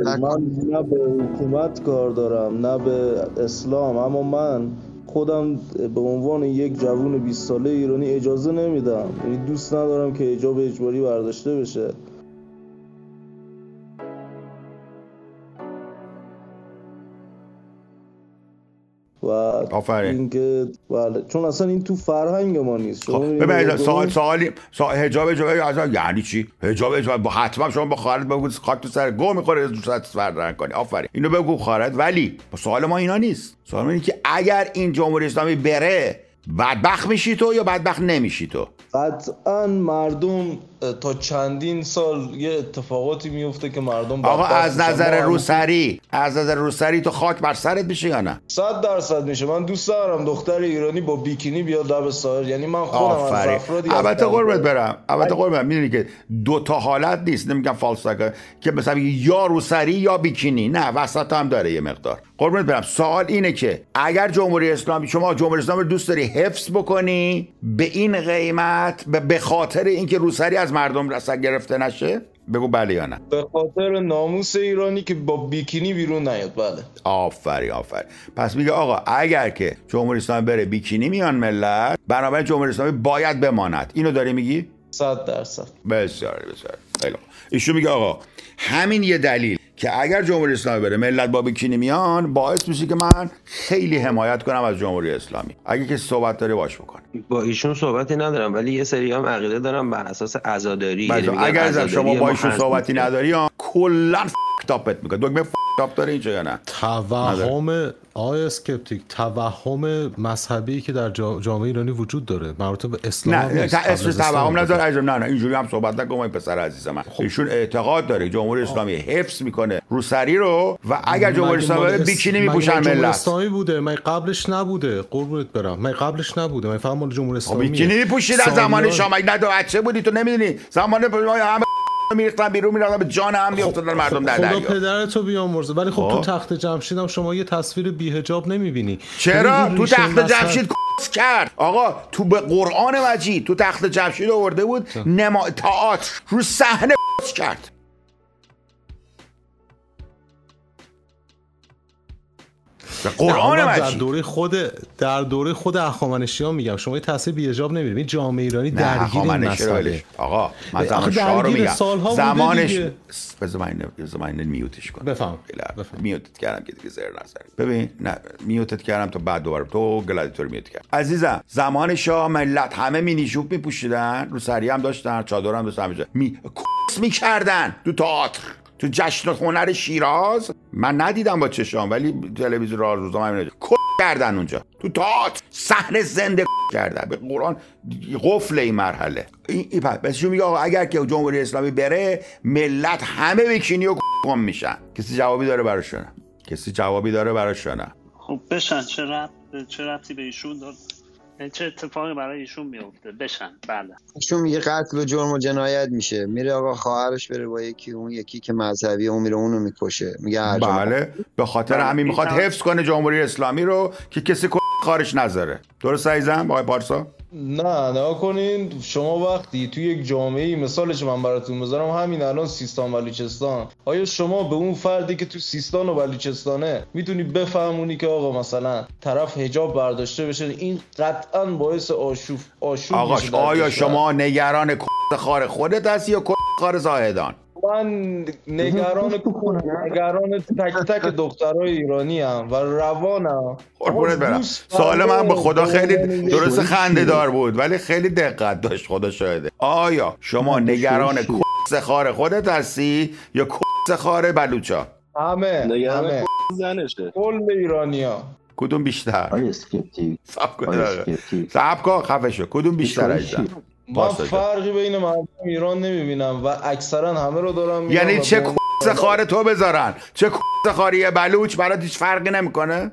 من نه به حکومت کار دارم نه به اسلام. اما من خودم به عنوان یک جوون 20 ساله ایرانی اجازه نمیدم. یعنی دوست ندارم که اجاب اجباری برداشته بشه. و آفرین. اینکه بله چون اصلا این تو فرهنگ ما نیست. خب می‌بینید ببین مردم- سوال سوالی سوال حجاب حجاب اصلا یعنی چی؟ حجاب حجاب با حتما شما با خواهرت بگو خاک تو سر گو می‌خوره دوست فرد کنی. آفرین. اینو بگو خواهرت ولی سوال ما اینا نیست. سوال ما اینه که اگر این جمهوری اسلامی بره بدبخت میشی تو یا بدبخت نمیشی تو؟ قطعا مردم تا چندین سال یه اتفاقاتی میفته که مردم آقا از. نظر روسری از نظر روسری تو خاک بر سرت میشه یا نه؟ صد درصد میشه. من دوست دارم دختر ایرانی با بیکینی بیاد لب ساحل یعنی من خودم از افرادی البته قربت برم. البته قربت می‌دونی که دو تا حالت نیست. نمیگم فالساکا که مثلا یا روسری یا بیکینی. نه وسط هم داره یه مقدار. قربونت برم. سوال اینه که اگر جمهوری اسلامی شما جمهوری اسلامی رو دوست داری حفظ بکنی به این قیمت به- به خاطر اینکه روسری از مردم رسد گرفته نشه؟ بگو بله یا نه. به خاطر ناموس ایرانی که با بیکینی بیرون نیاد بله. آفرین آفرین. پس میگه آقا اگر که جمهوری اسلامی بره بیکینی میان ملت بنابراین جمهوری اسلامی باید بماند. اینو داری میگی؟ صد درصد. بسیار بسیار. خیلی. ایشون میگه آقا همین یه دلیل که اگر جمهوری اسلامی بره ملت با بیکینی میان باعث میشه که من خیلی حمایت کنم از جمهوری اسلامی اگه که صحبت داره باش بکن با ایشون صحبتی ندارم ولی یه سری هم عقیده دارم بر اساس عزاداری یعنی اگر عزاداری شما ما با ایشون. صحبتی نداری کلا تاپت می‌کنه دکمه تاپ داره اینجا یا نه؟ توهم آیا اسکپتیک توهم مذهبی که در جا- جامعه ایرانی وجود داره مربوط به اسلام نه نیست. اسم توهم هم نذار عزیزم نه نه اینجوری هم صحبت نکن این پسر عزیز من. خب. ایشون اعتقاد داره جمهوری اسلامی حفظ می‌کنه روسری رو و اگر جمهوری اسلامی بیکینی میپوشن مال جمهوری ملت؟ اسلامی بوده؟ من قبلش نبوده؟ قربونت برم. من قبلش نبوده؟ من فهم مال جمهوری خب اسلامی بیکینی میپوشید از زمان شما. نه بودی تو نمی‌دونی. زمان ما همه میریختن بیرون می‌رفتن به جان هم میافتادن مردم در خدا دریا. پدرتو بیامرزه. ولی خب خب. تو تخت جمشید هم شما یه تصویر بیهجاب نمی‌بینی. چرا؟ تو تخت جمشید کس کرد. آقا تو به قرآن مجید تو تخت جمشید آورده بود نما تئاتر رو صحنه کس کرد. قرآن در مجید. دوره خود در دوره خود اخامنشیان میگم. شما یه تاثیر بیهجاب نمی‌بینید. جامعه ایرانی درگیر این مسئله. آقا من زمان شاه رو میگم. زمانش اینو میوتش کنم. بفهم. میوتت کردم که دیگه زر نزنی. ببین نه میوتت کردم تا بعد دوباره تو گلادیتور میوت کردم. عزیزم زمان شاه ملت همه مینی جوب میپوشیدن رو سری هم داشتن چادر هم داشتن می می‌کردن تو تئاتر. تو جشن هنر شیراز؟ من ندیدم با چشام ولی تلویزیون روزا من کس کردن اونجا. تو تئاتر. صحنه زنده کردن. به قرآن قفل این مرحله. این این پس میگه آقا اگر که جمهوری اسلامی بره ملت همه بیکینی و کم میشن. کسی جوابی داره براشون؟ کسی جوابی داره براشون؟ خب بشن چه رب چه ربطی به ایشون داره؟ چه اتفاقی برای ایشون میفته؟ بشن بله. چون میگه قتل و جرم و جنایت میشه. میره آقا خواهرش بره با یکی اون یکی که مذهبی اون میره اونو می‌کشه. میگه بله به خاطر بله. همین می‌خواد حفظ کنه جمهوری اسلامی رو که کسی خارش نذاره. درست عزیزم آقای پارسا؟ نه نه کنین شما وقتی توی یک جامعه مثالش من براتون بذارم همین الان سیستان بلوچستان آیا شما به اون فردی که تو سیستان و بلوچستانه می‌تونی بفهمونی که آقا مثلا طرف حجاب برداشته بشه؟ این قطعا باعث آشوب آشوب آقا آیا. شما نگران خار خودت هستی یا خار زاهدان؟ من نگران نگران تک تک دخترای ایرانی هم و روانم. قربونت برم. سوال من به خدا خیلی یه درست خنده دار بود ولی خیلی دقت داشت خدا شاهده. آیا شما نگران کس خار خودت هستی یا کس خار بلوچا؟ همه نگران همه زنشه. کل ایرانی ها کدوم بیشتر؟ آیا اسکپتیک سب کن. صبر کن خفه شو. کدوم بیشتر چی؟ من. فرقی بین مردم ایران نمی‌بینم و اکثرا همه رو دارم یعنی چه کس خار تو بذارن؟ چه کس خاری بلوچ؟ برات هیچ فرقی نمی‌کنه؟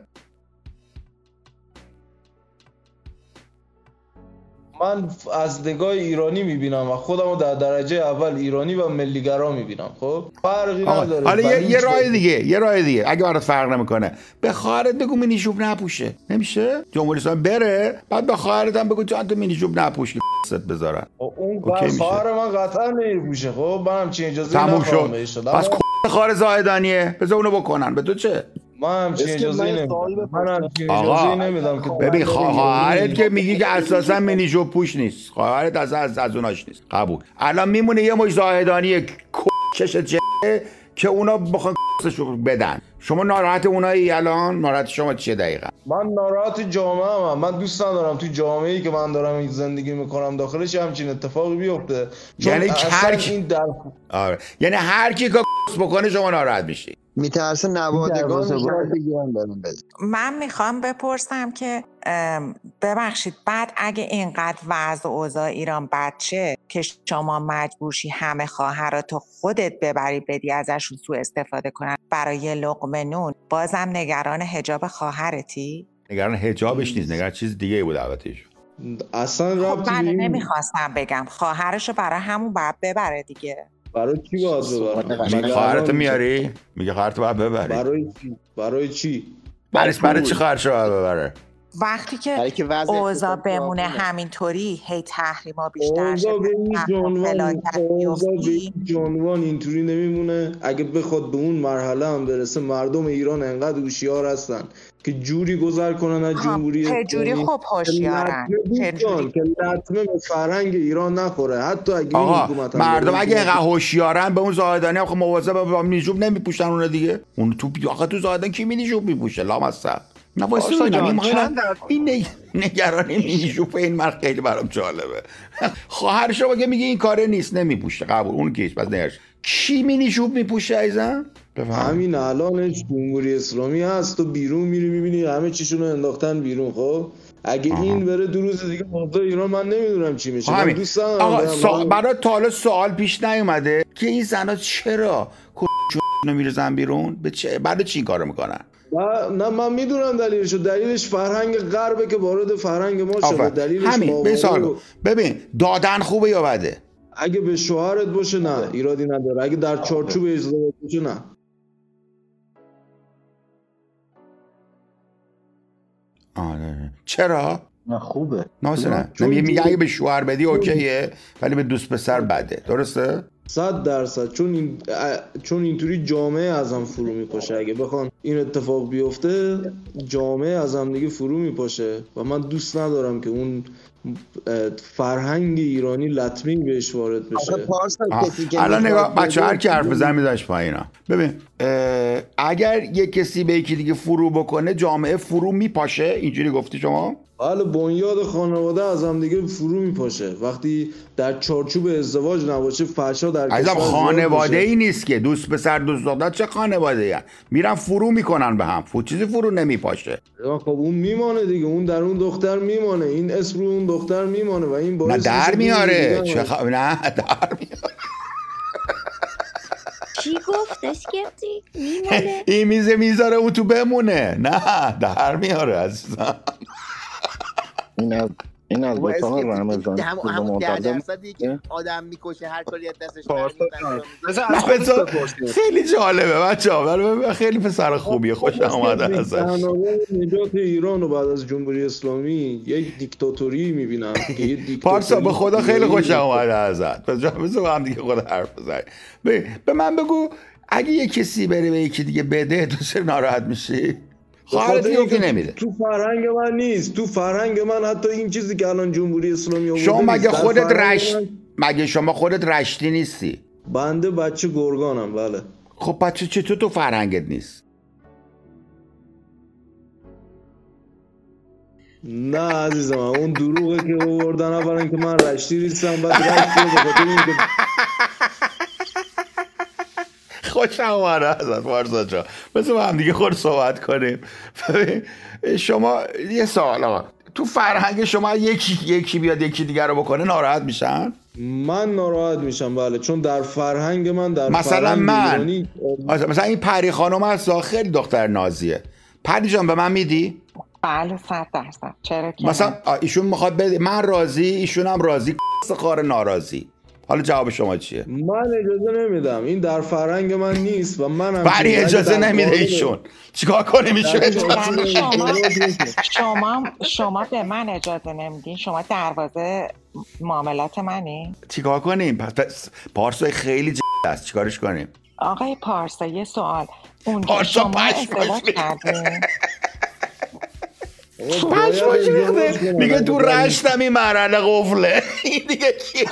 من از نگاه ایرانی می‌بینم و خودم رو در درجه اول ایرانی و ملیگرا می‌بینم خب؟ فرقی نداره. حالا یه, یه راه. دیگه یه راه دیگه. اگه برات فرق نمی‌کنه. به خواهرت بگو مینی جوب نپوشه. نمیشه؟ جمهوری اسلامی بره بعد به خواهرت هم بگو تا مینی جوب نپوش که ست بذارن. خب اون. خواهر من قطعا نمیپوشه خب؟ من همچین اجازه تموم شد. پس خار زاهدانیه بذار اونو بکنن. به تو چه؟ من همچین اجازه نمیدم. من. همچین آقا، اجازه نمیدم که ببین خواهرت که میگی که اساسا منیژو پوش نیست. خواهرت از از از اوناش نیست. قبول. الان میمونه یه مش زاهدانی کشش جه که اونا بخوان کسشو بدن. شما ناراحت اونایی الان؟ ناراحت شما چیه دقیقا؟ من ناراحت جامعه هم. من دوست ندارم تو جامعه ای که من دارم این زندگی می‌کنم داخلش همچین اتفاقی بیفته. یعنی هر کی- این در آره. یعنی هر کی که کس بکنه شما ناراحت میشی. میترسه نوادگان من می‌خوام بپرسم که ببخشید بعد اگه اینقدر وضع و اوضاع ایران بد شه که شما مجبورشی همه خواهراتو خودت ببری بدی ازشون سوء استفاده کنن برای یه لقمه نون بازم نگران حجاب خواهرتی؟ نگران حجابش نیست نگران چیز دیگه بود البته. اصلا خب این نمی‌خواستم بگم خواهرشو برای همون باید ببره دیگه. برای چی باید ببرم؟ میگه خواهرتو میاری؟ میگه خواهرتو باید ببری. برای چی؟ برای چی؟ برای برای چی خواهرشو باید ببره؟ وقتی که که اوضاع بمونه. همینطوری هی تحریما بیشتر شه اوضاع به این اینطوری نمیمونه. اگه بخواد به اون مرحله هم برسه مردم ایران انقدر هوشیار هستن که جوری گذر کنن از ها، جمهوری چجوری خب هوشیارن که لطمه به فرهنگ ایران نخوره. حتی اگه این آقا حکومت هم مردم. اگه اینقدر هوشیارن به اون زاهدانی هم خب مواظب با نیجوب نمیپوشن اون دیگه. اون تو آقا تو زاهدان کی نیجوب میپوشه؟ لامصب. واسه جان، این. نگرانی نیجوب این من خیلی برام جالبه خواهر شما که میگه این کاره نیست نمیپوشه قبول اون کیش پس نگرش کی مینیجوب میپوشه ایزن بفهم همین الانش جمهوری اسلامی هست تو بیرون میری می‌بینی همه چیشون رو انداختن بیرون خب اگه آها. این بره دو روز دیگه اوضاع ایران من نمی‌دونم چی میشه من همین دوست ندارم آقا سا... برای تا حالا سوال پیش نیومده که این زنا چرا کن میرزن بیرون به چه برای چی این کارو می‌کنن نه نه من می‌دونم دلیلشو. دلیلش فرهنگ غربه که وارد فرهنگ ما شده. آفر. دلیلش همین به ماورا سوال و- کن. ببین دادن خوبه یا بده؟ اگه به شوهرت باشه نه ایرادی نداره. اگه در چارچوب ازدواج باشه نه. آره. چرا؟ نه خوبه. نه. مثلا میگه اگه به شوهر بدی اوکیه ولی به دوست پسر بده. درسته؟ صد درصد. چون این چون اینطوری جامعه از هم فرو میپاشه. اگه بخوان این اتفاق بیفته جامعه از هم دیگه فرو میپاشه. و من دوست ندارم که اون فرهنگ ایرانی لطمه بهش وارد بشه. که الان می‌خواد نگاه بچه هر کی حرف بزن میذاش پایینا ببین اگر یه کسی به یکی دیگه فرو بکنه جامعه فرو میپاشه. اینجوری گفتی شما؟ بله بنیاد خانواده از هم دیگه فرو میپاشه. وقتی در چارچوب ازدواج نباشه فحشا در عزیزم خانواده. ای نیست که. دوست پسر دوست دختر چه خانواده ای میرن فرو می‌کنن به هم. فو چیزی فرو نمیپاشه. خب اون میمانه دیگه. اون در اون دختر میمانه. این اسم رو اون دختر میمانه و این باعث نه در میاره. چه خ... نه در میاره. چی گفت اسکپتیک میمونه این میزه می‌ذاره اون تو بمونه. نه در میاره عزیزم. این از این از اسکپتیک رمضان که همون ده درصدی که آدم می‌کشه هر کاری از دستش خیلی جالبه بچه ها خیلی پسر خوبیه. خوش آمده ازش. نجات ایران رو بعد از جمهوری اسلامی یک دیکتاتوری می‌بینم که یه دیکتاتوری پارسا به خدا خیلی خوش آمده ازت. بذار با هم دیگه خود حرف بزنیم. به به من بگو اگه یه کسی بره به یکی دیگه بده تو چرا ناراحت میشی؟ میگه که نمیده تو فرهنگ من نیست تو فرهنگ من حتی این چیزی که الان جمهوری اسلامی آورده شما. مگه خودت رشت من مگه شما خودت رشتی نیستی بنده بچه گرگانم بله خب بچه چطور تو فرهنگت نیست نه عزیزم اون دروغه که آوردن اولا که من رشتی نیستم بعد رشتی رو به خاطر اینکه خوش آمده ازت جان. بذار با هم دیگه خود صحبت کنیم. ببین، شما یه سوال آقا. تو فرهنگ شما یکی یکی بیاد یکی دیگر رو بکنه ناراحت میشن؟ من ناراحت میشم بله. چون در فرهنگ من در مثلا فرهنگ من. ایرانی مثلا این پری خانم هست خیلی دختر نازیه. پری جان به من میدی؟ بله صد درصد. چرا که مثلا ایشون می‌خواد بده. من راضی ایشون هم راضی خار ناراضی. حالا جواب شما چیه؟ من اجازه نمیدم. این در فرهنگ من نیست و من هم بری اجازه نمیده ایشون. چیکار کنیم ایشون شما. شما شما به من اجازه نمیدین. شما دروازه معاملات منی؟ چیکار کنیم؟ پس پارسای خیلی ج... است. چیکارش کنیم؟ آقای پارسا یه سوال. اونجا پارسا شما پشمش ازدواج ریخته. کردین؟ پشماش ریخته میگه تو رشتم این مرحله قفله. این دیگه چیه